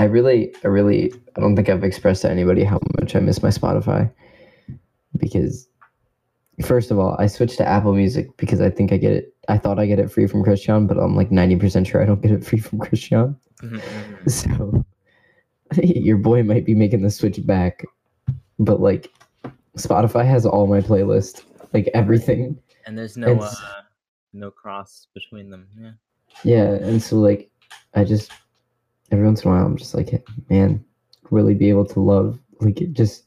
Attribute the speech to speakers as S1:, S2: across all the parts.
S1: I really, I really, I don't think I've expressed to anybody how much I miss my Spotify. Because, first of all, I switched to Apple Music because I think I get it. I thought I get it free from Christian, but I'm like 90% sure I don't get it free from Christian. So, your boy might be making the switch back. But, like, Spotify has all my playlist, like everything.
S2: and there's no uh, no cross between them. Yeah.
S1: Yeah, and so like I just every once in a while I'm just like, man, really be able to love like it just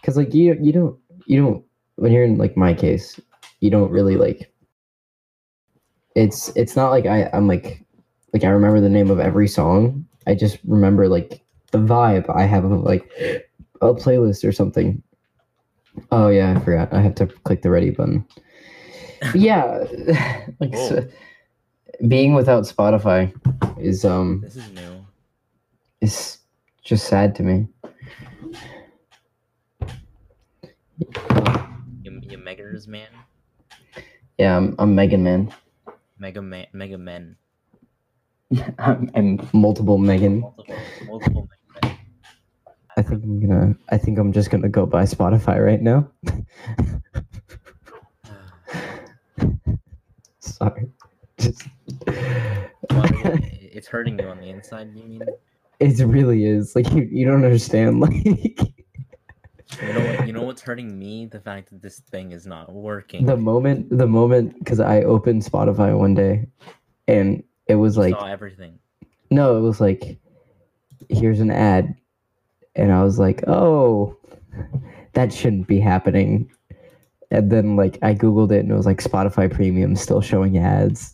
S1: because like you you don't you don't when you're in like my case you don't really like it's it's not like I I'm like like I remember the name of every song I just remember like the vibe I have of like a playlist or something. Oh yeah, I forgot. I have to click the ready button. yeah, like so, being without Spotify is um
S2: This is new.
S1: Is just sad to me.
S2: You, you Megas man,
S1: Yeah, I'm, I'm Megan Man.
S2: Mega man, Mega Men,
S1: I'm, I'm multiple Megan.
S2: multiple, multiple Mega
S1: I think I'm gonna. I think I'm just gonna go buy Spotify right now. Sorry. Just.
S2: Well, it's hurting you on the inside. You mean?
S1: It really is like you, you don't understand like
S2: You know what? You know what's hurting me? The fact that this thing is not working.
S1: the moment the moment because I opened Spotify one day, and it was like
S2: saw everything.
S1: no, it was like here's an ad, and I was like oh, that shouldn't be happening. And then like I googled it and it was like Spotify Premium still showing ads.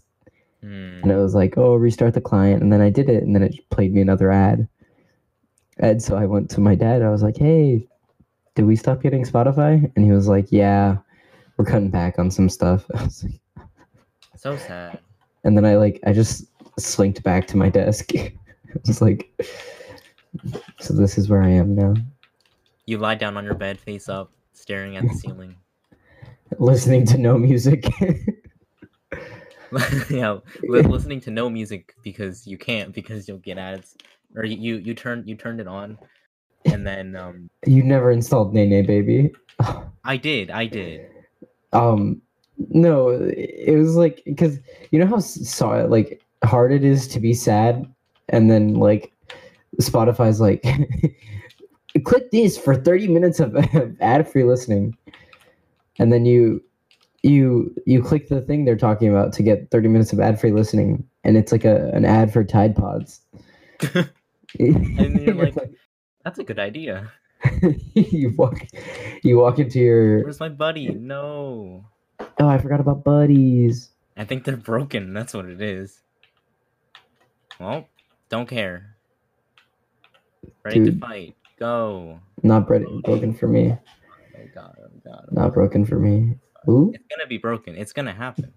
S2: Hmm.
S1: And it was like, oh, restart the client. And then I did it, and then it played me another ad. And so I went to my dad. I was like, hey, did we stop getting Spotify? And he was like, yeah, we're cutting back on some stuff. I was like,
S2: So sad.
S1: and then I like, I just slinked back to my desk. I was like, so this is where I am now,
S2: You lie down on your bed, face up, staring at the ceiling.
S1: listening to no music.
S2: yeah, li- listening to no music because you can't because you'll get ads, or you you, turn you turned it on, and then um
S1: you never installed Nene Baby.
S2: I did I did
S1: um no it was like because you know how so, like hard it is to be sad and then like spotify's like click this for 30 minutes of ad-free listening and then you you you click the thing they're talking about to get 30 minutes of ad-free listening and it's like a an ad for tide pods
S2: and you're like, that's a good idea.
S1: you walk you walk into your
S2: Where's my buddy? No,
S1: oh i forgot about buddies
S2: I think they're broken. That's what it is. Well, don't care. Ready to fight? Go!
S1: not bro- broken for me
S2: Oh god! Oh god! oh
S1: Not broken for me. Ooh.
S2: It's gonna be broken. It's gonna happen.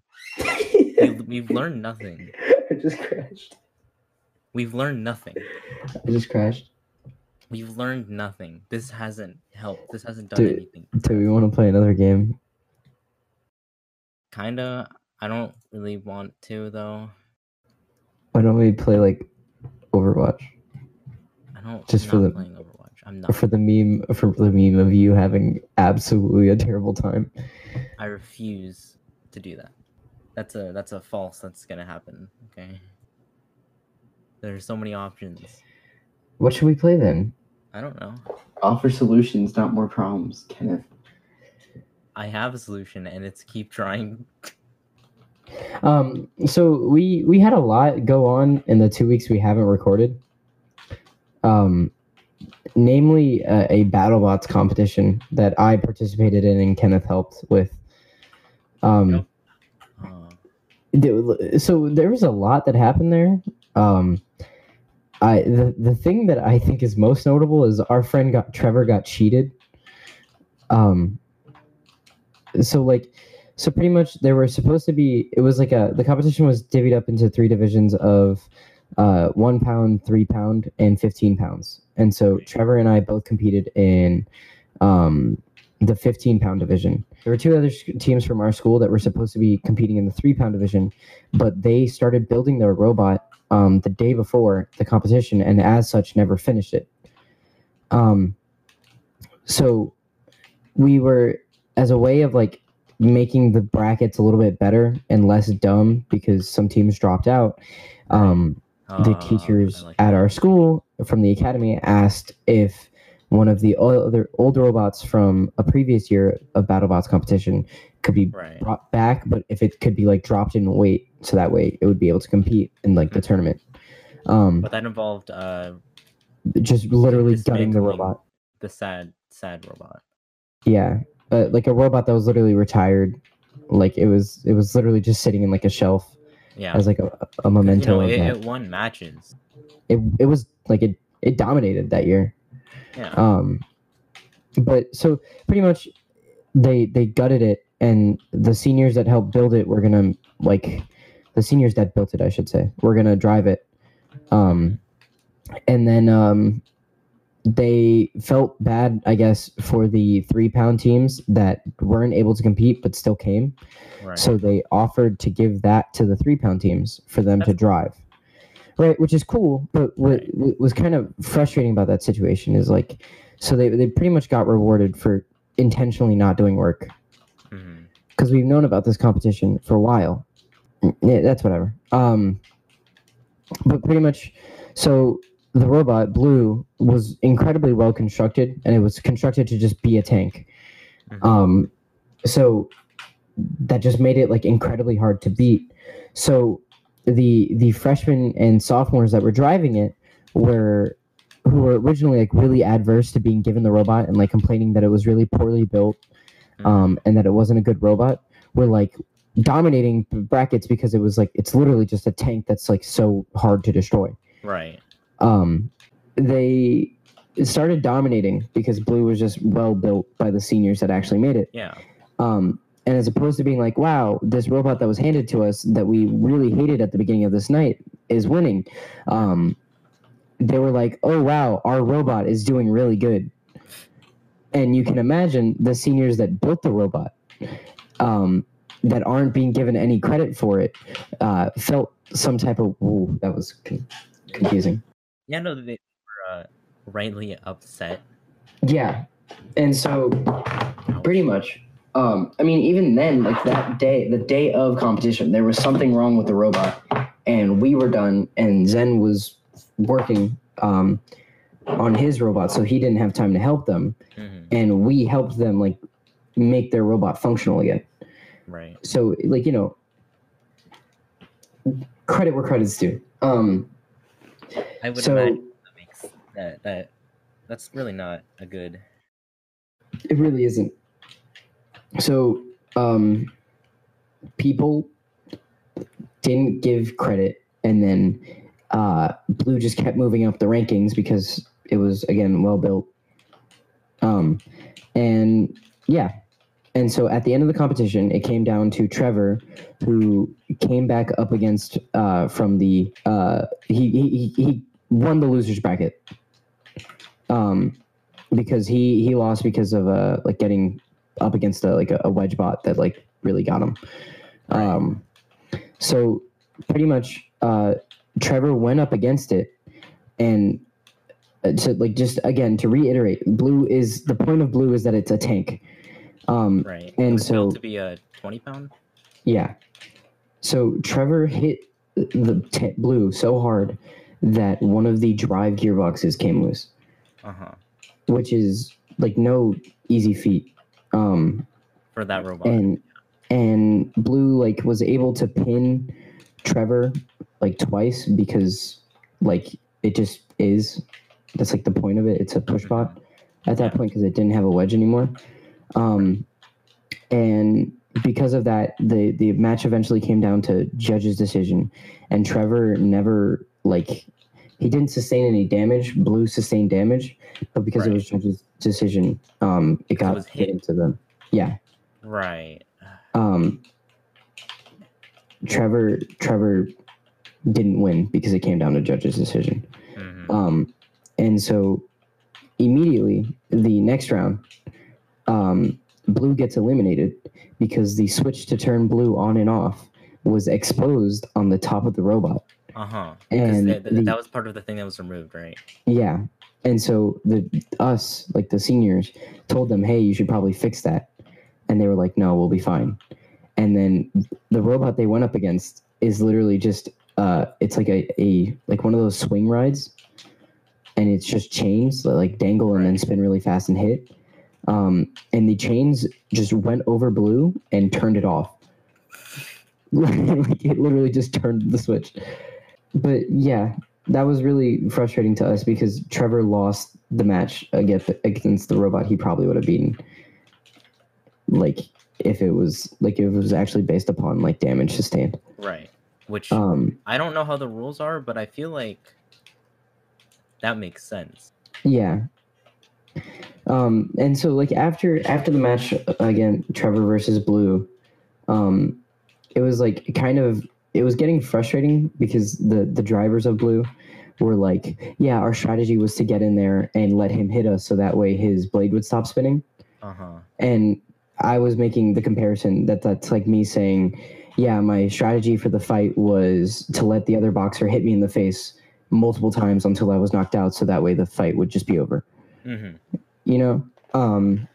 S2: We, we've learned nothing.
S1: I just crashed.
S2: We've learned nothing.
S1: I just crashed.
S2: We've learned nothing. This hasn't helped. This hasn't done anything.
S1: Do we want to play another game?
S2: Kinda. I don't really want to though.
S1: Why don't we play like Overwatch
S2: I don't.
S1: Just for the-
S2: playing Overwatch. I'm not.
S1: for the meme for the meme of you having absolutely a terrible time?
S2: I refuse to do that. That's a that's a false. That's gonna happen. Okay. There's so many options.
S1: What should we play then?
S2: I don't know.
S1: Offer solutions, not more problems, Kenneth.
S2: I have a solution, and it's keep trying.
S1: Um, so we we had a lot go on in the two weeks we haven't recorded. Um, namely uh, a BattleBots competition that I participated in and Kenneth helped with. Um,
S2: Yep. Uh,
S1: so there was a lot that happened there. Um, I the, the thing that I think is most notable is our friend got Trevor got cheated. Um, so like, so pretty much there were supposed to be it was like a the competition was divvied up into three divisions of uh, one pound, three pound, and fifteen pounds. And so Trevor and I both competed in um, the fifteen pound division. There were two other sh- teams from our school that were supposed to be competing in the three pound division, but they started building their robot um, the day before the competition, and as such, never finished it. Um, so we were as a way of like making the brackets a little bit better and less dumb because some teams dropped out. Um, the
S2: Ah,
S1: teachers
S2: like
S1: at our school from the academy asked if one of the other old robots from a previous year of BattleBots competition could be
S2: Right.
S1: brought back, but if it could be like dropped in weight, so that way it would be able to compete in like the
S2: Mhm.
S1: tournament. Um,
S2: But that involved uh
S1: just literally gutting the robot.
S2: the sad sad robot.
S1: Yeah, uh, like a robot that was literally retired. Like it was, it was literally just sitting in like a shelf
S2: Yeah.
S1: as like a, a memento
S2: you know,
S1: of
S2: it,
S1: that.
S2: it won matches.
S1: It, it was like it, it dominated that year.
S2: Yeah.
S1: Um, but so pretty much they they gutted it, and the seniors that helped build it were gonna like the seniors that built it, I should say, were gonna drive it. Um, and then um, they felt bad, I guess, for the three pound teams that weren't able to compete but still came.
S2: right.
S1: So they offered to give that to the three pound teams for them to drive. Right, which is cool, but what,
S2: Right.
S1: what was kind of frustrating about that situation is like, so they, they pretty much got rewarded for intentionally not doing work because we've known about this competition for a while. Yeah, that's whatever. Um, but pretty much, so the robot Blue was incredibly well constructed, and it was constructed to just be a tank.
S2: Mhm.
S1: Um, so that just made it like incredibly hard to beat. So the the freshmen and sophomores that were driving it were who were originally like really adverse to being given the robot and like complaining that it was really poorly built
S2: Mhm.
S1: um, and that it wasn't a good robot were like dominating brackets because it was like it's literally just a tank that's like so hard to destroy
S2: right.
S1: um, they started dominating because blue was just well built by the seniors that actually made it
S2: Yeah.
S1: um, and as opposed to being like wow this robot that was handed to us that we really hated at the beginning of this night is winning um, they were like oh wow our robot is doing really good and you can imagine the seniors that built the robot um, that aren't being given any credit for it uh, felt some type of ooh, that was con- confusing
S2: Yeah. No, they were uh, rightly upset.
S1: yeah and so pretty much um i mean even then like that day the day of competition there was something wrong with the robot and we were done and zen was working um on his robot so he didn't have time to help them
S2: Mhm.
S1: and we helped them like make their robot functional again
S2: Right.
S1: so like you know credit where credit's due um
S2: I would
S1: so
S2: imagine that makes that that that's really not a good.
S1: It really isn't. So, um, people didn't give credit, and then uh, Blue just kept moving up the rankings because it was again well built. Um, and yeah, and so at the end of the competition, it came down to Trevor, who came back up against uh, from the uh, he, he he won the losers bracket. Um, because he he lost because of uh like getting up against a like a, a wedge bot that like really got him. Um, so pretty much, uh, Trevor went up against it, and uh, to like just again to reiterate, blue is the point of blue is that it's a tank. Um,
S2: Right.
S1: And so-
S2: to be a twenty pound.
S1: yeah. So Trevor hit the t- blue so hard that one of the drive gearboxes came loose.
S2: Uh huh.
S1: which is like no easy feat. Um,
S2: For that robot.
S1: and and Blue like was able to pin Trevor like twice because like it just is. That's like the point of it. It's a push bot at that point because it didn't have a wedge anymore. Um, and because of that, the the match eventually came down to judge's decision, and Trevor never like he didn't sustain any damage. Blue sustained damage, but because it was judge's decision, um, it got
S2: was
S1: hit into them. Yeah.
S2: right.
S1: Um, Trevor Trevor didn't win because it came down to judge's decision.
S2: hmm
S1: Um, and so immediately the next round, um, blue gets eliminated because the switch to turn blue on and off was exposed on the top of the robot.
S2: Uh huh.
S1: And
S2: that, that-
S1: the-
S2: that was part of the thing that was removed, right?
S1: Yeah. And so the us, like the seniors, told them, "Hey, you should probably fix that." And they were like, "No, we'll be fine." And then the robot they went up against is literally just uh it's like a, a like one of those swing rides and it's just chains that like dangle and then spin really fast and hit. Um and the chains just went over blue and turned it off. like it literally just turned the switch. But yeah, that was really frustrating to us because Trevor lost the match against against the robot he probably would have beaten. Like if it was like if it was actually based upon like damage sustained.
S2: Right. Which
S1: Um
S2: I don't know how the rules are, but I feel like that makes sense.
S1: yeah. Um and so like after after the match again Trevor versus Blue, um it was like kind of it was getting frustrating because the the drivers of Blue were like, yeah, our strategy was to get in there and let him hit us so that way his blade would stop spinning.
S2: Uh huh.
S1: and I was making the comparison that that's like me saying, yeah, my strategy for the fight was to let the other boxer hit me in the face multiple times until I was knocked out, so that way the fight would just be over.
S2: Mm-hmm.
S1: You know, um,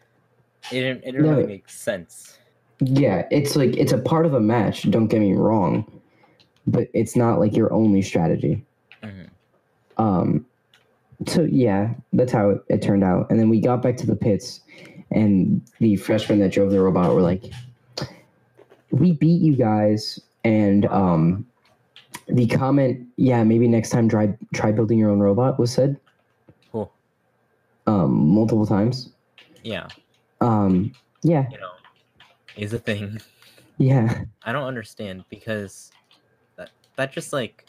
S2: It didn't, it didn't
S1: No.
S2: really make sense.
S1: yeah, it's like it's a part of a match. Don't get me wrong, but it's not like your only strategy.
S2: hmm
S1: Um, so yeah, that's how it, it turned out. And then we got back to the pits, and the freshmen that drove the robot were like, "We beat you guys." And um, the comment, "Yeah, maybe next time try try building your own robot," was said
S2: Cool.
S1: um, multiple times.
S2: Yeah.
S1: Um, yeah,
S2: You know, is a thing.
S1: yeah,
S2: I don't understand because that just like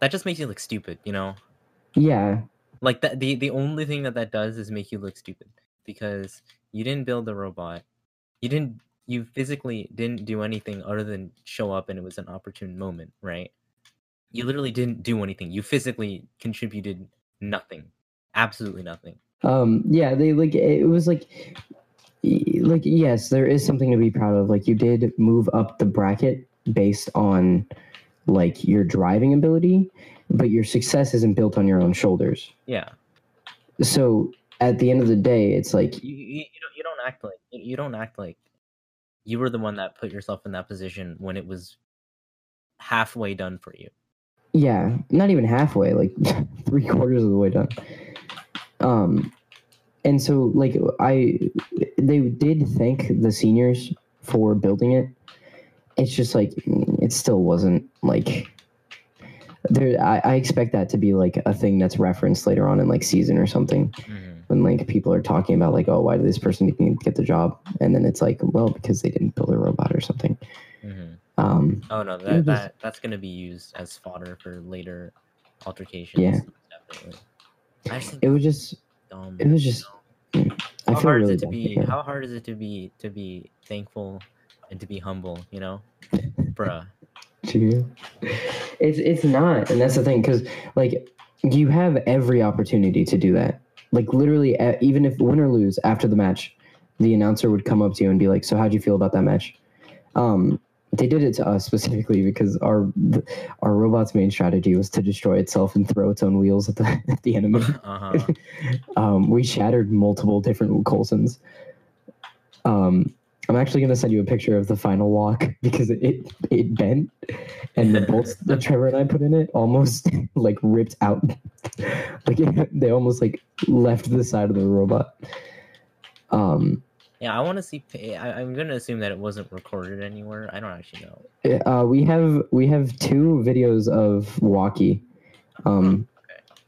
S2: that just makes you look stupid. You know,
S1: yeah,
S2: like that the the only thing that that does is make you look stupid because you didn't build the robot you didn't you physically didn't do anything other than show up and it was an opportune moment right you literally didn't do anything you physically contributed nothing absolutely nothing
S1: um, yeah. They like it was like. Like yes, there is something to be proud of. Like you did move up the bracket based on like your driving ability, but your success isn't built on your own shoulders.
S2: yeah
S1: So at the end of the day, it's like
S2: you, you, you don't you don't act like you don't act like you were the one that put yourself in that position when it was halfway done for you
S1: yeah, not even halfway, like three quarters of the way done. Um, and so like I, they did thank the seniors for building it. It's just like it still wasn't like there. I, I expect that to be like a thing that's referenced later on in like season or something
S2: Mhm.
S1: when like people are talking about like oh why did this person get the job and then it's like well because they didn't build a robot or something.
S2: Mhm.
S1: Um,
S2: Oh no,
S1: was-
S2: that, that that's gonna be used as fodder for later altercations.
S1: Yeah.
S2: definitely. I just think
S1: it was just
S2: dumb.
S1: it was just-
S2: you?
S1: I
S2: how
S1: feel
S2: hard
S1: really
S2: is it to be?
S1: for.
S2: How hard is it to be to be thankful and to be humble? You know, bruh.
S1: It's it's not, and that's the thing, because like you have every opportunity to do that. Like literally, even if win or lose after the match, the announcer would come up to you and be like, "So how'd you feel about that match?" Um, they did it to us specifically because our our robot's main strategy was to destroy itself and throw its own wheels at the at the enemy.
S2: uh huh.
S1: Um, we shattered multiple different Colsons. Um, I'm actually gonna send you a picture of the final walk because it it bent, and the bolts that Trevor and I put in it almost like ripped out. like it, they almost like left the side of the robot. Um,
S2: Yeah, I want to see. I, I'm gonna assume that it wasn't recorded anywhere. I don't actually know.
S1: uh, we have we have two videos of walkie. Um,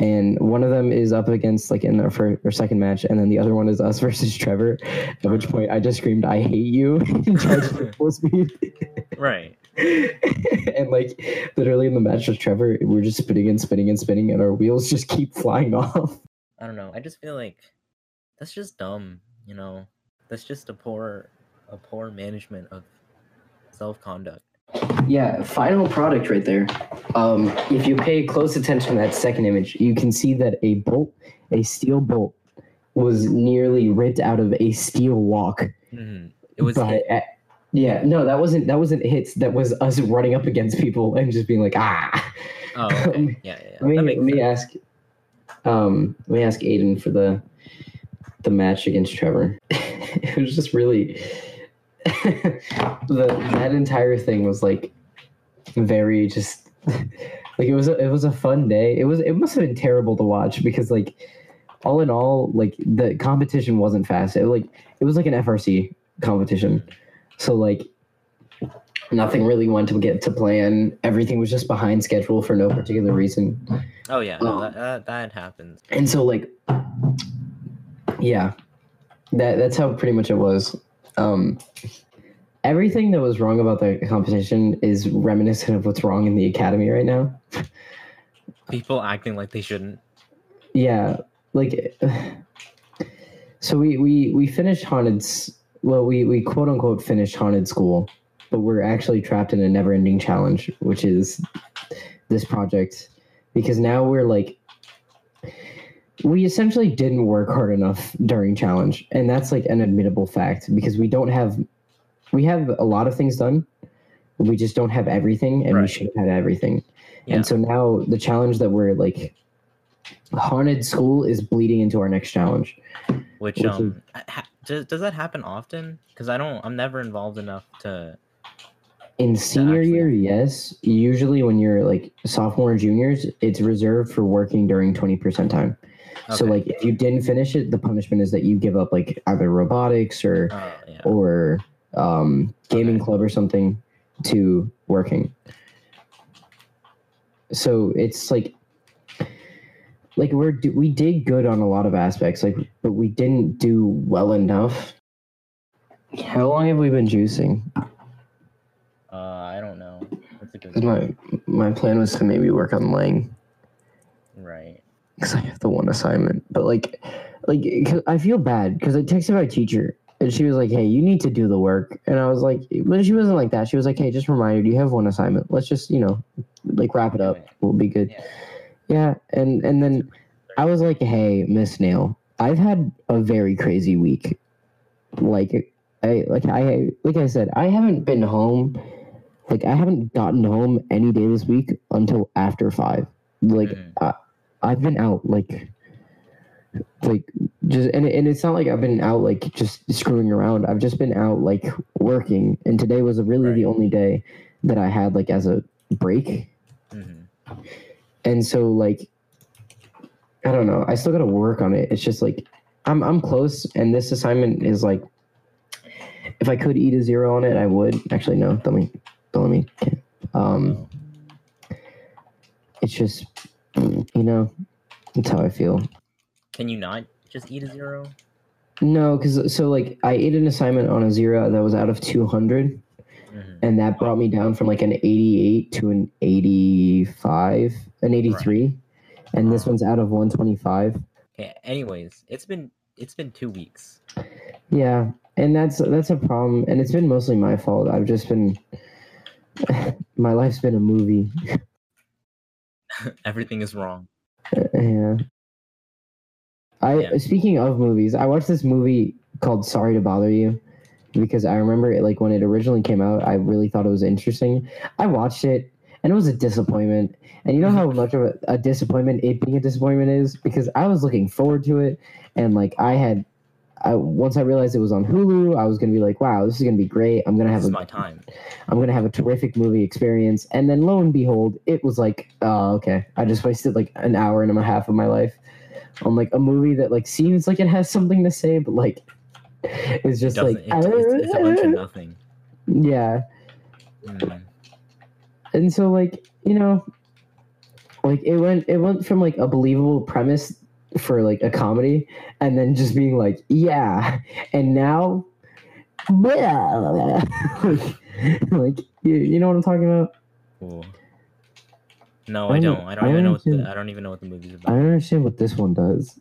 S1: and one of them is up against like in our first or second match, and then the other one is us versus Trevor. At which point I just screamed, "I hate you!" and charged at full speed.
S2: Right.
S1: and like literally in the match with Trevor, we're just spinning and spinning and spinning, and our wheels just keep flying off.
S2: I don't know. I just feel like that's just dumb. You know, that's just a poor, a poor management of self conduct.
S1: Yeah, final product right there. Um, if you pay close attention to that second image, you can see that a bolt, a steel bolt, was nearly ripped out of a steel walk
S2: hmm It was
S1: by
S2: hit.
S1: Yeah, no, that wasn't that wasn't hits. That was us running up against people and just being like, ah.
S2: Oh, okay. yeah, yeah. yeah.
S1: Let me let me
S2: sense.
S1: ask. Um, let me ask Aiden for the the match against Trevor. it was just really the that entire thing was like very just like it was a, it was a fun day. It was it must have been terrible to watch because like all in all like the competition wasn't fast. It like it was like an FRC competition. So like nothing really went to get to plan. Everything was just behind schedule for no particular reason.
S2: Oh yeah, no, that, um, that that happens.
S1: And so like yeah. That that's how pretty much it was. Um everything that was wrong about the competition is reminiscent of what's wrong in the academy right now.
S2: People acting like they shouldn't.
S1: Yeah, like so we we we finished haunted. well we we quote unquote finished haunted school, but we're actually trapped in a never ending challenge, which is this project because now we're like we essentially didn't work hard enough during challenge and that's like an admittable fact because we don't have we have a lot of things done we just don't have everything and we should have had everything
S2: Yeah.
S1: and so now the challenge that we're like haunted school is bleeding into our next challenge
S2: Which
S1: Which
S2: um, ha- does does that happen often? Because I don't, I'm never involved enough to.
S1: in senior
S2: actually-
S1: year yes usually when you're like sophomore and juniors it's reserved for working during 20% time so like if you didn't finish it the punishment is that you give up like either robotics or
S2: Oh yeah.
S1: or um, gaming
S2: Okay.
S1: club or something to working. So it's like, like we're we did good on a lot of aspects, like, but we didn't do well enough. How long have we been juicing?
S2: Uh, I don't know. That's a good.
S1: 'Cause my my plan was to maybe work on Lang
S2: Right.
S1: Because I have the one assignment, but like, like 'cause I feel bad because I texted my teacher and she was like, "Hey, you need to do the work," and I was like, but she wasn't like that. She was like, "Hey, just a reminder, you have one assignment. Let's just you know, like wrap it up. We'll be good."
S2: Yeah.
S1: Yeah, and and then I was like, "Hey, Miss Nail, I've had a very crazy week. Like, I like I like I said, I haven't been home. Like, I haven't gotten home any day this week until after five. Like.
S2: Mm.
S1: I, I've been out like." Like just and, and it's not like I've been out like just screwing around. I've just been out like working, and today was really the only day that I had like as a break.
S2: Hmm
S1: and so like i don't know. I still gotta work on it. It's just like i'm i'm close. And this assignment is like if i could eat a zero on it i would. Actually no. Don't me don't let me. Um it's just you know that's how i feel
S2: Can you not just eat a zero?
S1: no because so like i ate an assignment on a zero that was out of 200
S2: hmm
S1: and that brought me down from like an 88 to an 85 an 83 and this one's out of 125
S2: Okay. Anyways, it's been it's been two weeks.
S1: Yeah, and that's that's a problem, and it's been mostly my fault. I've just been my life's been a movie.
S2: Everything is wrong.
S1: yeah. I
S2: Yeah.
S1: speaking of movies, I watched this movie called Sorry to Bother You because I remember it like when it originally came out, I really thought it was interesting. I watched it and it was a disappointment. And you know how much of a, a disappointment it being a disappointment is because I was looking forward to it and like I had I, once I realized it was on Hulu, I was gonna be like, "Wow, this is gonna be great! I'm gonna
S2: This
S1: have a
S2: my time.
S1: I'm gonna have a terrific movie experience. And then lo and behold, it was like, oh, okay. I just wasted like an hour and a half of my life on like a movie that like seems like it has something to say, but like it's just
S2: Doesn't
S1: like
S2: it, it's, it's a bunch of nothing.
S1: yeah.
S2: Mhm.
S1: And so like you know, like it went it went from like a believable premise for like a comedy, and then just being like yeah, and now. like, like you, you know what I'm talking about?
S2: Cool. No,
S1: I
S2: I
S1: don't-
S2: don't. I don't
S1: I
S2: even know what the, I don't even know what the movie's about I
S1: don't understand what this one does.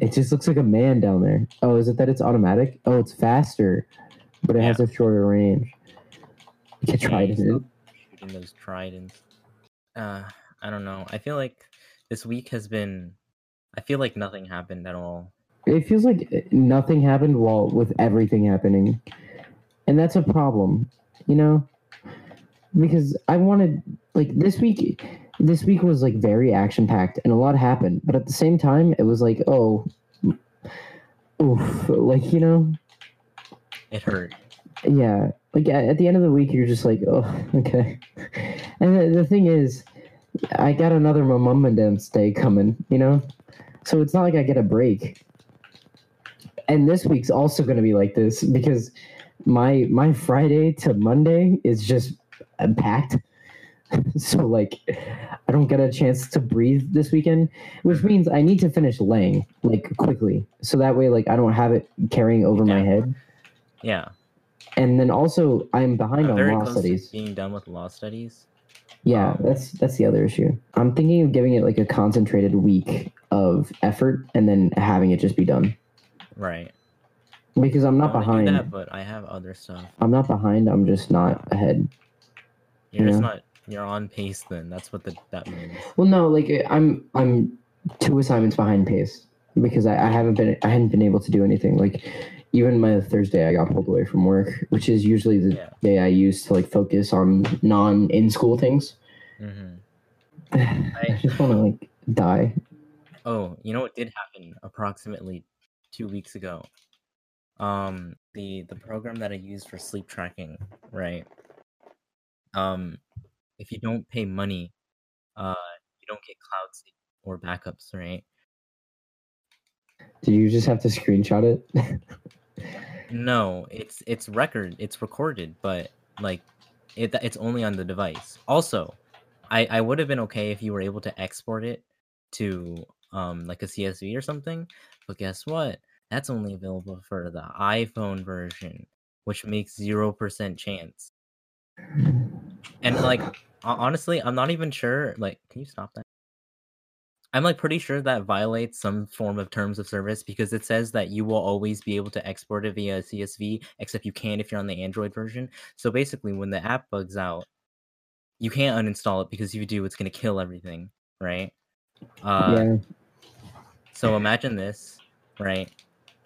S1: It just looks like a man down there. Oh, is it that it's automatic? Oh, it's faster, but it has a shorter range. You can try
S2: Yeah,
S1: it.
S2: you Shooting those tridents. Uh, I don't know. I feel like this week has been. I feel like nothing happened at all.
S1: It feels like eh, nothing happened while with everything happening. and that's a problem, you know, because I wanted like this week. This week was like very action packed and a lot happened, but at the same time, it was like, oh, oof, like you know,
S2: It hurt.
S1: yeah, like at, at the end of the week, you're just like, oh, okay. And the, the thing is, I got another Remembrance Day coming, you know, so it's not like I get a break. And this week's also going to be like this because my my Friday to Monday is just uh, packed. so like, I don't get a chance to breathe this weekend, which means I need to finish laying like quickly, so that way like I don't have it carrying over my head.
S2: Yeah.
S1: And then also I'm behind
S2: I'm
S1: on law studies.
S2: being done with law studies.
S1: Yeah,
S2: Um,
S1: that's that's the other issue. I'm thinking of giving it like a concentrated week of effort and then having it just be done.
S2: Right.
S1: Because I'm not
S2: I wanna do
S1: behind.
S2: that, but I have other stuff.
S1: I'm not behind. I'm just not ahead.
S2: You're just
S1: Yeah.
S2: not. You're on pace. Then that's what the, that means.
S1: Well, no, like I'm I'm two assignments behind pace because I, I haven't been I hadn't been able to do anything. Like even my Thursday, I got pulled away from work, which is usually the
S2: Yeah.
S1: day I use to like focus on non in school things.
S2: hmm
S1: I just want to like die.
S2: Oh, you know what did happen approximately two weeks ago? Um, the the program that I use for sleep tracking, right? Um, if you don't pay money, uh, you don't get cloud sync or backups, right?
S1: Did you just have to screenshot it?
S2: No, it's it's record, it's recorded, but like it it's only on the device. Also, I I would have been okay if you were able to export it to um like a CSV or something, but guess what? That's only available for the iPhone version, which makes 0% chance. And like honestly, I'm not even sure like can you stop that? I'm like pretty sure that violates some form of terms of service because it says that you will always be able to export it via CSV, except you can if you're on the Android version. So basically, when the app bugs out, you can't uninstall it because if you do, it's going to kill everything, right? Uh,
S1: yeah.
S2: So imagine this, right?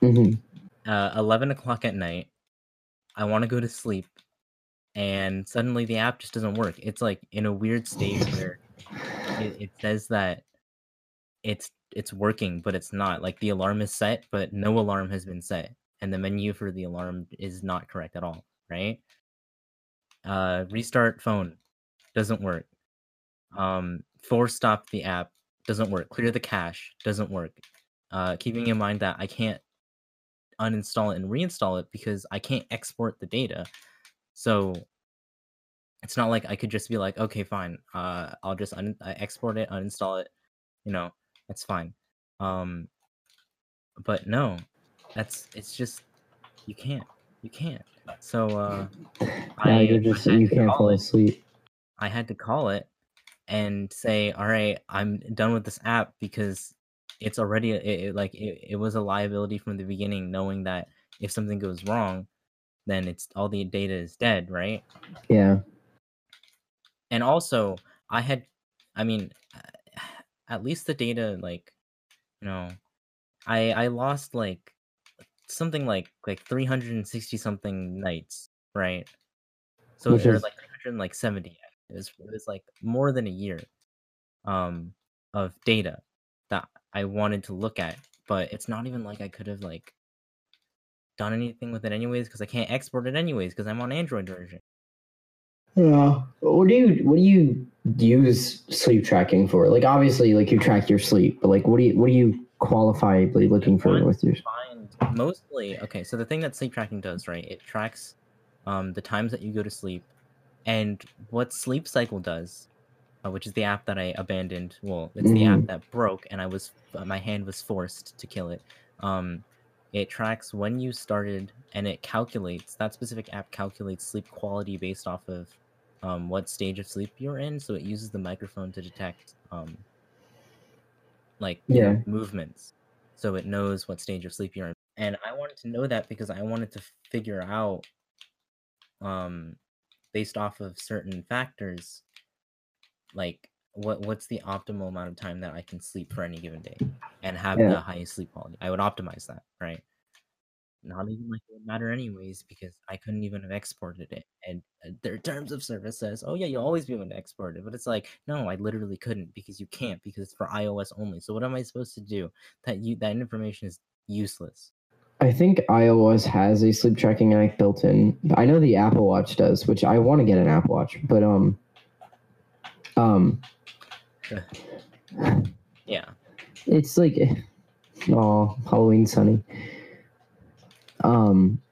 S1: hmm
S2: Uh, 11 o'clock at night, I want to go to sleep, and suddenly the app just doesn't work. It's like in a weird state where it, it says that it's it's working but it's not like the alarm is set but no alarm has been set and the menu for the alarm is not correct at all right? Uh restart phone doesn't work. Um force stop the app doesn't work. Clear the cache doesn't work. Uh keeping in mind that i can't uninstall it and reinstall it because i can't export the data so it's not like i could just be like okay fine uh i'll just un- export it uninstall it you know that's fine um but no that's it's just you can't you can't so uh I-
S1: you're just you
S2: to
S1: can't
S2: call
S1: fall
S2: it.
S1: asleep.
S2: I had to call it and say, "All right, I'm done with this app because it's already it, it- like it, it was a liability from the beginning, knowing that if something goes wrong, then it's all the data is dead, right?"
S1: Yeah.
S2: And also, I had, I mean, at least the data, like, you know, I I lost like something like like 360 something nights, right? So
S1: Which
S2: there's
S1: is-
S2: like 370. It was it was like more than a year um of data that I wanted to look at, but it's not even like I could have like done anything with it anyways because I can't export it anyways because I'm on Android version.
S1: Yeah. What do you what do you use sleep tracking for? Like obviously like you track your sleep, but like what do you what do you qualifiably looking for with your
S2: find mostly okay so the thing that sleep tracking does right it tracks um the times that you go to sleep and what sleep cycle does uh, which is the app that i abandoned well it's the app
S1: Mhm.
S2: that broke and i was uh, my hand was forced to kill it um it tracks when you started and it calculates that specific app calculates sleep quality based off of um, what stage of sleep you're in so it uses the microphone to detect um, like
S1: Yeah.
S2: movements so it knows what stage of sleep you're in and i wanted to know that because i wanted to figure out um based off of certain factors like what what's the optimal amount of time that i can sleep for any given day and have
S1: Yeah.
S2: the highest sleep quality i would optimize that right not even like it would matter anyways because I couldn't even have exported it. And uh, their terms of service says, "Oh yeah, you'll always be able to export it," but it's like, no, I literally couldn't because you can't because it's for iOS only. So what am I supposed to do? That you that information is useless.
S1: I think iOS has a sleep tracking app built in. I know the Apple Watch does, which I want to get an Apple Watch, but um, um,
S2: Yeah,
S1: it's like, oh, Halloween sunny. Um,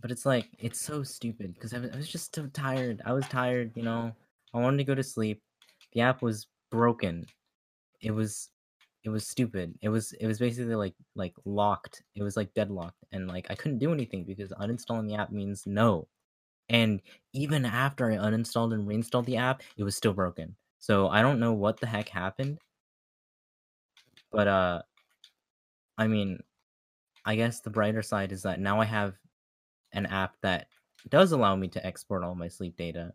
S2: but it's like it's so stupid because I was, I was just so tired. I was tired, you know. I wanted to go to sleep. The app was broken. It was it was stupid. It was it was basically like like locked. It was like deadlocked and like I couldn't do anything because uninstalling the app means no. And even after I uninstalled and reinstalled the app, it was still broken. So I don't know what the heck happened. But uh I mean, I guess the brighter side is that now I have an app that does allow me to export all my sleep data.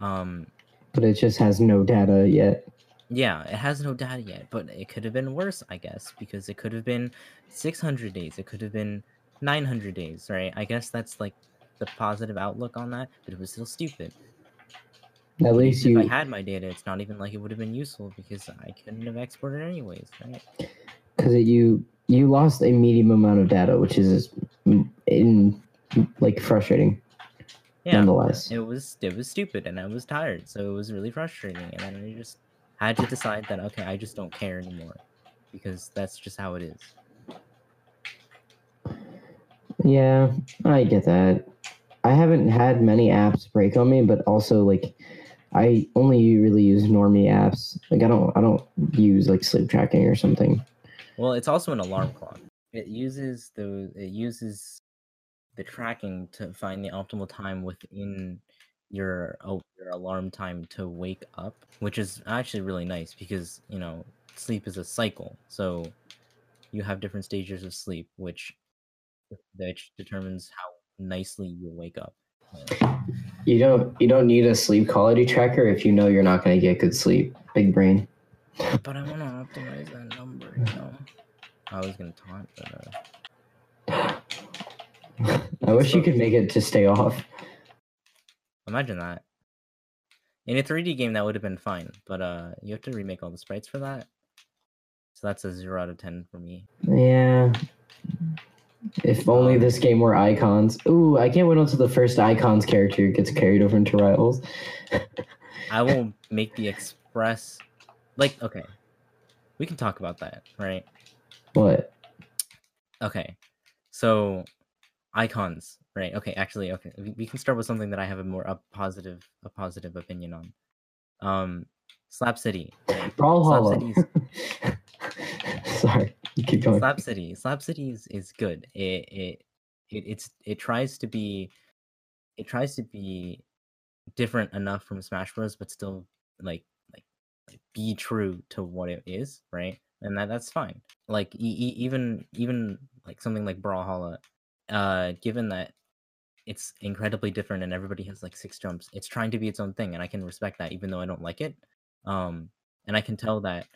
S2: Um
S1: but it just has no data yet.
S2: yeah, it has no data yet, but it could have been worse, I guess, because it could have been 600 days. It could have been 900 days, right? I guess that's like the positive outlook on that, but it was still stupid.
S1: At least
S2: if I had my data, it's not even like it would have been useful because I couldn't have exported anyways, right?
S1: because you you lost a medium amount of data, which is in like frustrating.
S2: Yeah,
S1: Nonetheless.
S2: it was it was stupid, and I was tired, so it was really frustrating. And then I just had to decide that okay, I just don't care anymore because that's just how it is.
S1: Yeah, I get that. I haven't had many apps break on me, but also like I only really use normie apps. Like I don't I don't use like sleep tracking or something.
S2: Well, it's also an alarm clock. It uses the it uses the tracking to find the optimal time within your oh, your alarm time to wake up, which is actually really nice because you know sleep is a cycle. So you have different stages of sleep, which which determines how nicely you wake up.
S1: You don't you don't need a sleep quality tracker if you know you're not going to get good sleep. Big brain.
S2: But I want to optimize that number. You know, I was gonna taunt, but uh,
S1: I wish you could make it to stay off.
S2: Imagine that. In a 3D game, that would have been fine, but uh, you have to remake all the sprites for that. So that's a zero out of ten for me.
S1: Yeah. If only this game were icons. Ooh, I can't wait until the first icons character gets carried over into rivals.
S2: I will make the express. Like, okay, we can talk about that, right?
S1: What?
S2: Okay, so icons, right? Okay, actually, okay, we, we can start with something that I have a more a positive a positive opinion on. Um, Slap City. right?
S1: Brawlhalla.
S2: City's-
S1: Sorry, you keep going.
S2: Slap City. Slap City is, is good. It, it it it's it tries to be it tries to be different enough from Smash Bros, but still like be true to what it is, right? And that that's fine. Like e- e- even even like something like Brawlhalla, uh, given that it's incredibly different and everybody has like six jumps, it's trying to be its own thing, and I can respect that, even though I don't like it. Um, and I can tell that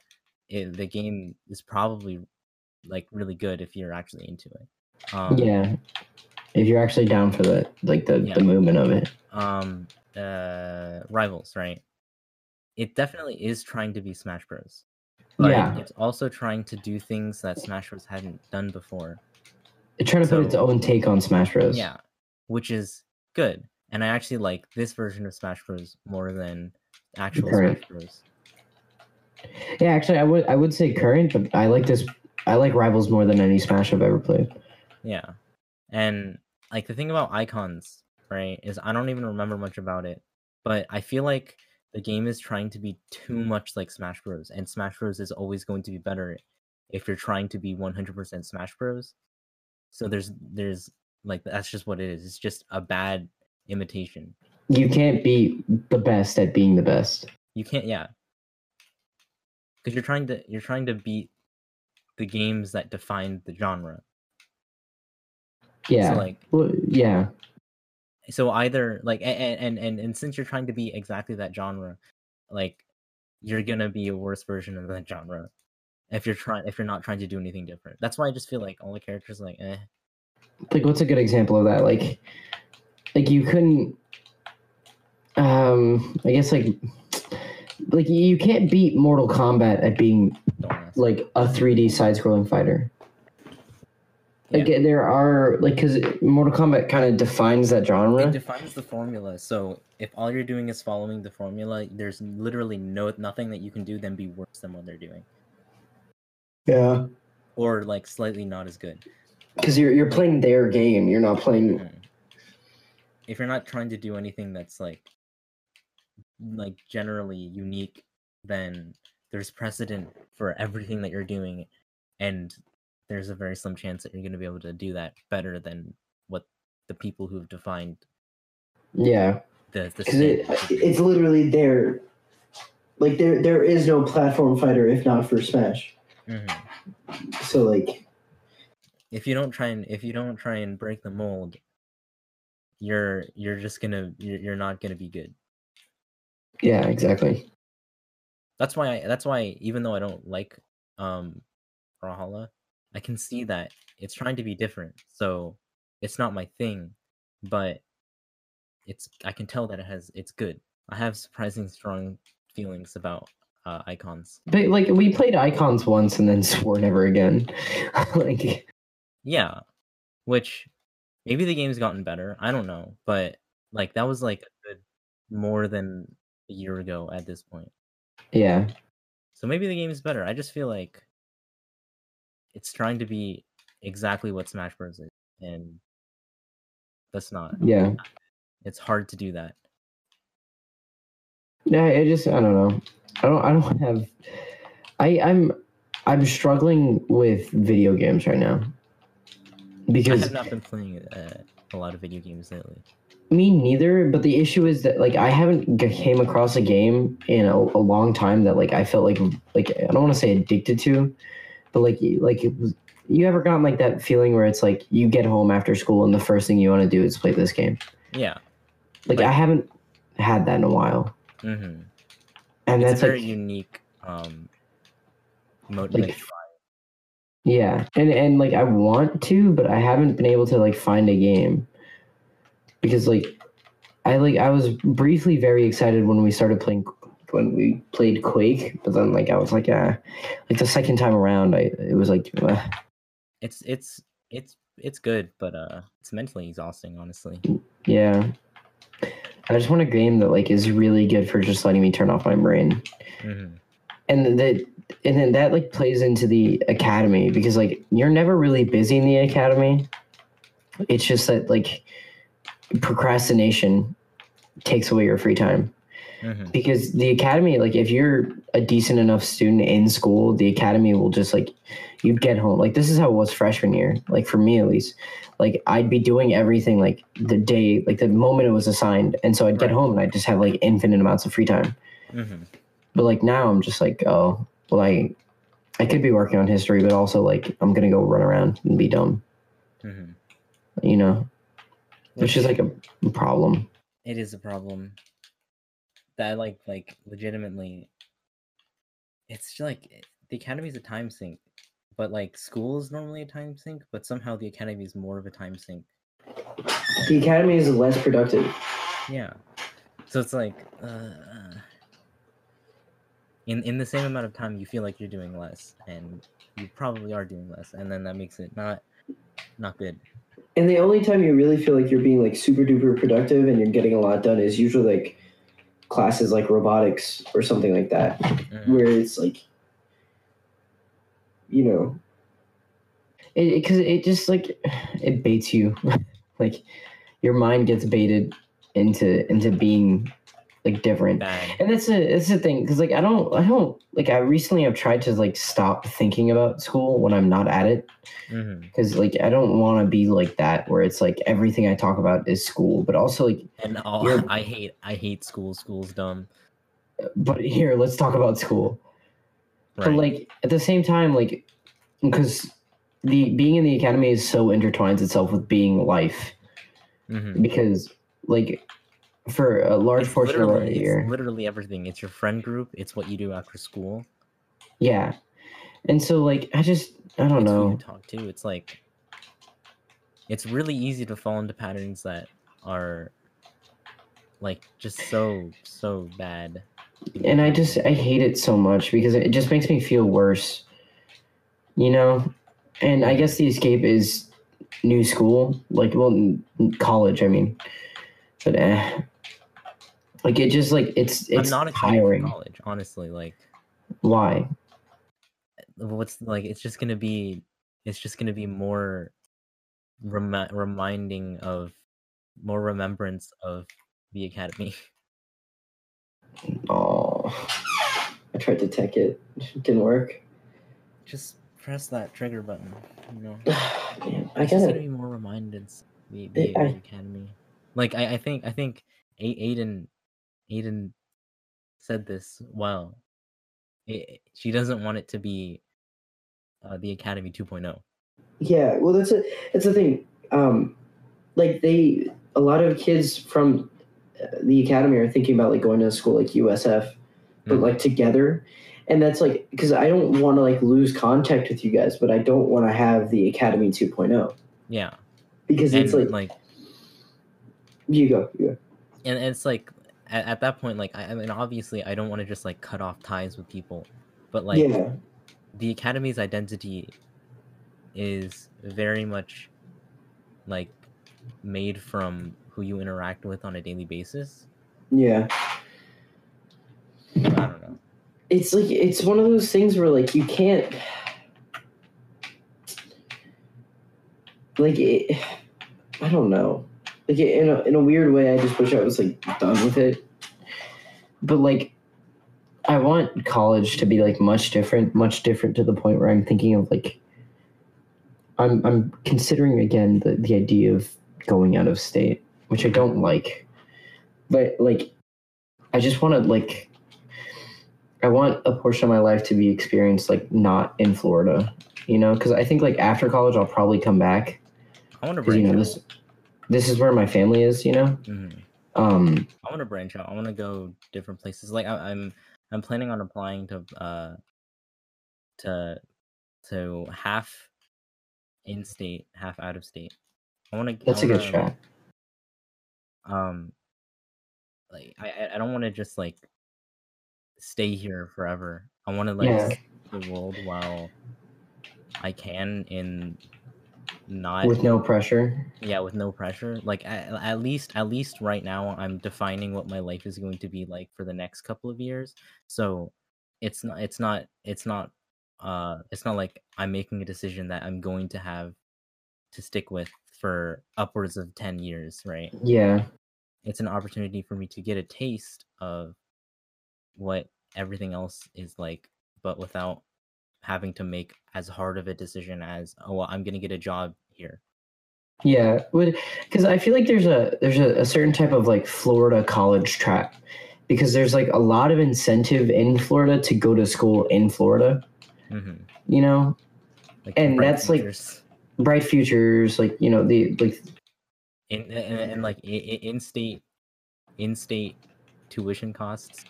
S2: it, the game is probably like really good if you're actually into it. Um,
S1: yeah, if you're actually down for the like the,
S2: Yeah.
S1: the movement of it.
S2: Um, uh, rivals, right? It definitely is trying to be Smash Bros. But
S1: Yeah.
S2: it's also trying to do things that Smash Bros hadn't done before.
S1: It's trying to put its own take on Smash Bros.
S2: Yeah, which is good. And I actually like this version of Smash Bros more than actual
S1: Current.
S2: Smash Bros.
S1: Yeah, actually, I would I would say current, but I like this. I like Rivals more than any Smash I've ever played.
S2: Yeah. And like the thing about icons, right, is I don't even remember much about it, but I feel like the game is trying to be too mm-hmm. much like Smash Bros. And Smash Bros is always going to be better if you're trying to be 100% Smash Bros. So there's there's like that's just what it is. It's just a bad imitation.
S1: You can't be the best at being the best.
S2: You can't yeah. Cuz you're trying to you're trying to beat the games that define the genre.
S1: Yeah.
S2: So like
S1: well, yeah.
S2: So either like a- a- and and and since you're trying to be exactly that genre like you're gonna be a worse version of that genre if you're trying if you're not trying to do anything different that's why i just feel like all the characters like eh
S1: like what's a good example of that? Like like you couldn't um I guess like like you can't beat Mortal Kombat at being like a 3D side scrolling fighter. Like
S2: Yeah.
S1: there are like cuz Mortal Kombat kind of defines that genre.
S2: It defines the formula. So if all you're doing is following the formula, there's literally no nothing that you can do then be worse than what they're doing,
S1: yeah.
S2: or like slightly not as good.
S1: Cuz you're you're playing their game, you're not playing
S2: Mhm. If you're not trying to do anything that's like like generally unique, then there's precedent for everything that you're doing, and there's a very slim chance that you're going to be able to do that better than what the people who've defined
S1: yeah.
S2: the the
S3: it, it's literally there. Like there, there is no platform fighter if not for Smash.
S2: Mhm.
S3: So like,
S2: if you don't try and if you don't try and break the mold you're you're just gonna you're, you're not gonna be good
S1: Yeah, exactly.
S2: that's why I, that's why even though i don't like um Brawlhalla, i can see that it's trying to be different so it's not my thing but it's i can tell that it has it's good i have surprising strong feelings about uh icons
S1: But like we played Icons once and then swore never again. like
S2: yeah which maybe the game's gotten better i don't know but like that was like a good more than a year ago at this point
S1: yeah.
S2: so maybe the game is better i just feel like it's trying to be exactly what smash bros is and that's not
S1: Yeah.
S2: it's hard to do that
S1: Yeah, I just I don't know. I don't I don't have I I'm I'm struggling with video games right now. Because
S2: I've not been playing uh, a lot of video games lately
S1: me neither, but the issue is that like I haven't g- came across a game in a, a long time that like I felt like like I don't want to say addicted to, but like like was, you ever gotten like that feeling where it's like you get home after school and the first thing you want to do is play this game.
S2: yeah.
S1: Like,
S2: Like-
S1: I haven't had that in a while,
S2: hmm
S1: and
S2: it's
S1: that's
S2: a very
S1: like
S2: unique um mode
S1: like, Yeah, and and like I want to, but I haven't been able to like find a game. Because like I like I was briefly very excited when we started playing when we played Quake, but then like I was like ah, like the second time around, I it was like uh,
S2: it's it's it's it's good but uh it's mentally exhausting honestly.
S1: Yeah. I just want a game that like is really good for just letting me turn off my brain.
S2: hmm
S1: and that and then that like plays into the academy because like you're never really busy in the academy. It's just that like procrastination takes away your free time
S2: hmm
S1: because the academy like if you're a decent enough student in school the academy will just like you'd get home. Like this is how it was freshman year like for me at least. Like i'd be doing everything like the day like the moment it was assigned. And so i'd get
S2: Right.
S1: home and i'd just have like infinite amounts of free time.
S2: Hmm
S1: but like now I'm just like, oh, well, I, I could be working on history, but also like I'm gonna go run around and be dumb,
S2: hmm
S1: you know, which is like a problem.
S2: it is a problem that like like legitimately it's just like eh, the academy is a time sink but like school is normally a time sink but somehow the academy is more of a time sink.
S3: The academy is less productive.
S2: yeah. So it's like uh, in in the same amount of time you feel like you're doing less and you probably are doing less and then that makes it not not good.
S3: And the only time you really feel like you're being like super duper productive and you're getting a lot done is usually like classes like robotics or something like that,
S2: Mhm.
S3: where it's like, you know,
S1: It because it, just like it baits you, like your mind gets baited into into being like different.
S2: bad
S1: And that's a that's the thing because like I don't I don't like I recently have tried to like stop thinking about school when I'm not at it because like I don't want to be like that where it's like everything I talk about is school, but also like
S2: and all i hate i hate school school's dumb
S1: but here let's talk about school.
S2: right
S1: But like at the same time, like because the being in the academy is so intertwines itself with being life
S2: Mhm.
S1: because like for a large
S2: It's
S1: portion of
S2: the
S1: year,
S2: literally everything. It's your friend group. It's what you do after school.
S1: yeah, and so like I just I don't
S2: It's who you
S1: know.
S2: talk to. It's like it's really easy to fall into patterns that are like just so so bad.
S1: and I just I hate it so much because it just makes me feel worse. You know, and I guess the escape is new school, like well, college. I mean, but eh, like it just like it's it's I'm
S2: not excited
S1: tiring.
S2: for college, honestly. Like
S1: Why?
S2: what's like it's just gonna be it's just gonna be more remi- reminding of more remembrance of the academy.
S3: Oh, I tried to tech it. It didn't work.
S2: Just press that trigger button. You know,
S3: Man, I
S2: it's just gonna
S3: gotta.
S2: be more reminders. The, the,
S3: I-
S2: the academy. Like I, I think I think Aiden Aiden said this well. It, she doesn't want it to be uh, the academy oh. 2.0.
S3: Yeah, well, that's a that's the thing. Um, like they, a lot of kids from uh, the academy are thinking about like going to a school like USF, but
S2: Mhm.
S3: like together, and that's like because I don't want to like lose contact with you guys, but I don't want to have the academy 2.0
S2: Yeah,
S3: because
S2: and
S3: it's like,
S2: like
S3: you go, you go.
S2: and it's like at, at that point like I, I mean obviously i don't want to just like cut off ties with people but like
S3: yeah,
S2: the academy's identity is very much like made from who you interact with on a daily basis
S3: yeah.
S2: i don't know
S3: It's like it's one of those things where like you can't like it, I don't know. Like in a in a weird way, I just wish I was like done with it.
S1: But like, I want college to be like much different, much different to the point where I'm thinking of like, I'm I'm considering again the the idea of going out of state, which I don't like, but like, I just want to like, I want a portion of my life to be experienced like not in Florida, you know, because I think like after college I'll probably come back.
S2: I want to
S1: you know this this is where my family is, you know.
S2: Mhm.
S1: Um,
S2: i want to branch out i want to go different places like I, i'm i'm planning on applying to uh to to half in state half out of state i want to
S1: that's a good shot.
S2: um like i I- i don't want to just like stay here forever i want to like
S1: Yeah.
S2: the world while i can in not
S1: With no pressure.
S2: yeah with no pressure like at, at least at least right now i'm defining what my life is going to be like for the next couple of years so it's not it's not it's not uh it's not like i'm making a decision that i'm going to have to stick with for upwards of 10 years right
S1: Yeah.
S2: it's an opportunity for me to get a taste of what everything else is like but without having to make as hard of a decision as oh well, i'm gonna get a job here
S1: Yeah, because I feel like there's a there's a, a certain type of like Florida college trap because there's like a lot of incentive in Florida to go to school in Florida.
S2: hmm
S1: You know,
S2: like
S1: And that's, like, bright futures, like you know the like
S2: in and, and like in state in state tuition costs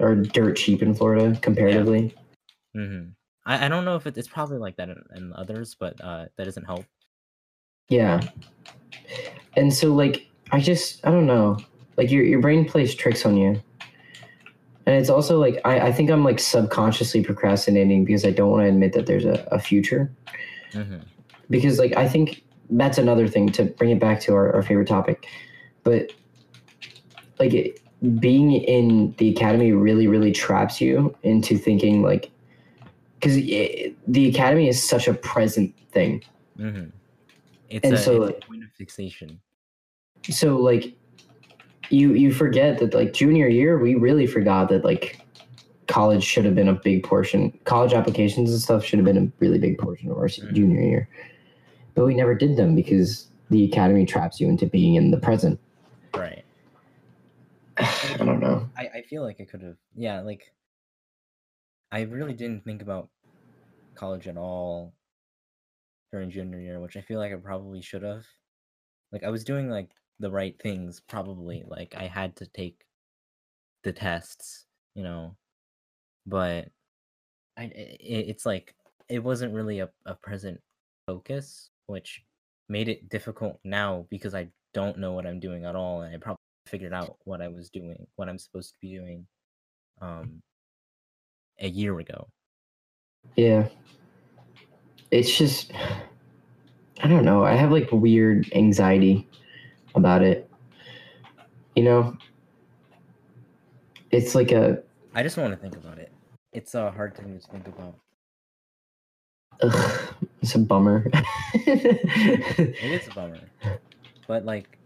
S1: are dirt cheap in Florida comparatively.
S2: Hmm I, I don't know if it, it's probably like that in, in others but uh that doesn't help
S1: Yeah. And so like I just I don't know. Like your your brain plays tricks on you. And it's also like I, I think I'm like subconsciously procrastinating because I don't want to admit that there's a, a future.
S2: hmm
S1: because like I think that's another thing to bring it back to our, our favorite topic. But like it, being in the academy really really traps you into thinking like because the academy is such a present thing.
S2: hmm it's,
S1: And
S2: a,
S1: so,
S2: it's
S1: like-
S2: a point of fixation
S1: So like you you forget that like junior year we really forgot that like college should have been a big portion. College applications and stuff should have been a really big portion of our
S2: Mhm.
S1: junior year. But we never did them because the academy traps you into being in the present.
S2: right
S1: I don't know.
S2: I, I feel like I could have yeah like I really didn't think about college at all during junior year, which I feel like I probably should have. Like I was doing like the right things probably. Like I had to take the tests, you know, but I it, it's like it wasn't really a, a present focus, which made it difficult now because I don't know what I'm doing at all, and I probably figured out what I was doing, what I'm supposed to be doing, um, a year ago.
S1: Yeah. It's just I don't know. I have like weird anxiety about it. You know? It's like a
S2: I just want to think about it. It's a hard thing to think about.
S1: ugh, it's a bummer.
S2: It is a bummer, but like,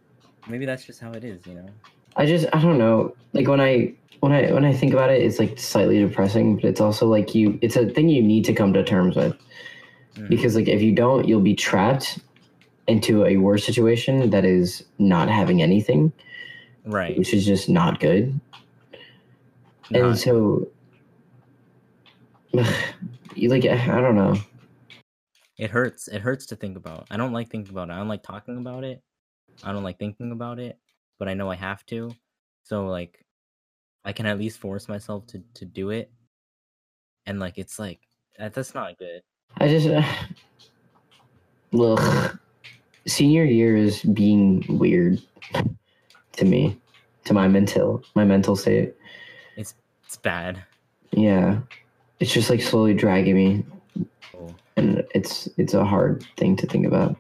S2: maybe that's just how it is, you know.
S1: I just I don't know. Like when I when I when I think about it, it's like slightly depressing, but it's also like you it's a thing you need to come to terms with.
S2: Mm.
S1: Because like if you don't, you'll be trapped into a worse situation that is not having anything,
S2: Right.
S1: which is just not good. And so you like I don't know.
S2: it hurts. It hurts to think about. I don't like thinking about it. I don't like talking about it. I don't like thinking about it, but I know I have to. So like, I can at least force myself to to do it. And like, it's like that's not good.
S1: I just uh, ugh. Senior year is being weird to me, to my mental my mental state.
S2: It's it's bad.
S1: Yeah. It's just like slowly dragging me
S2: Oh.
S1: and it's it's a hard thing to think about.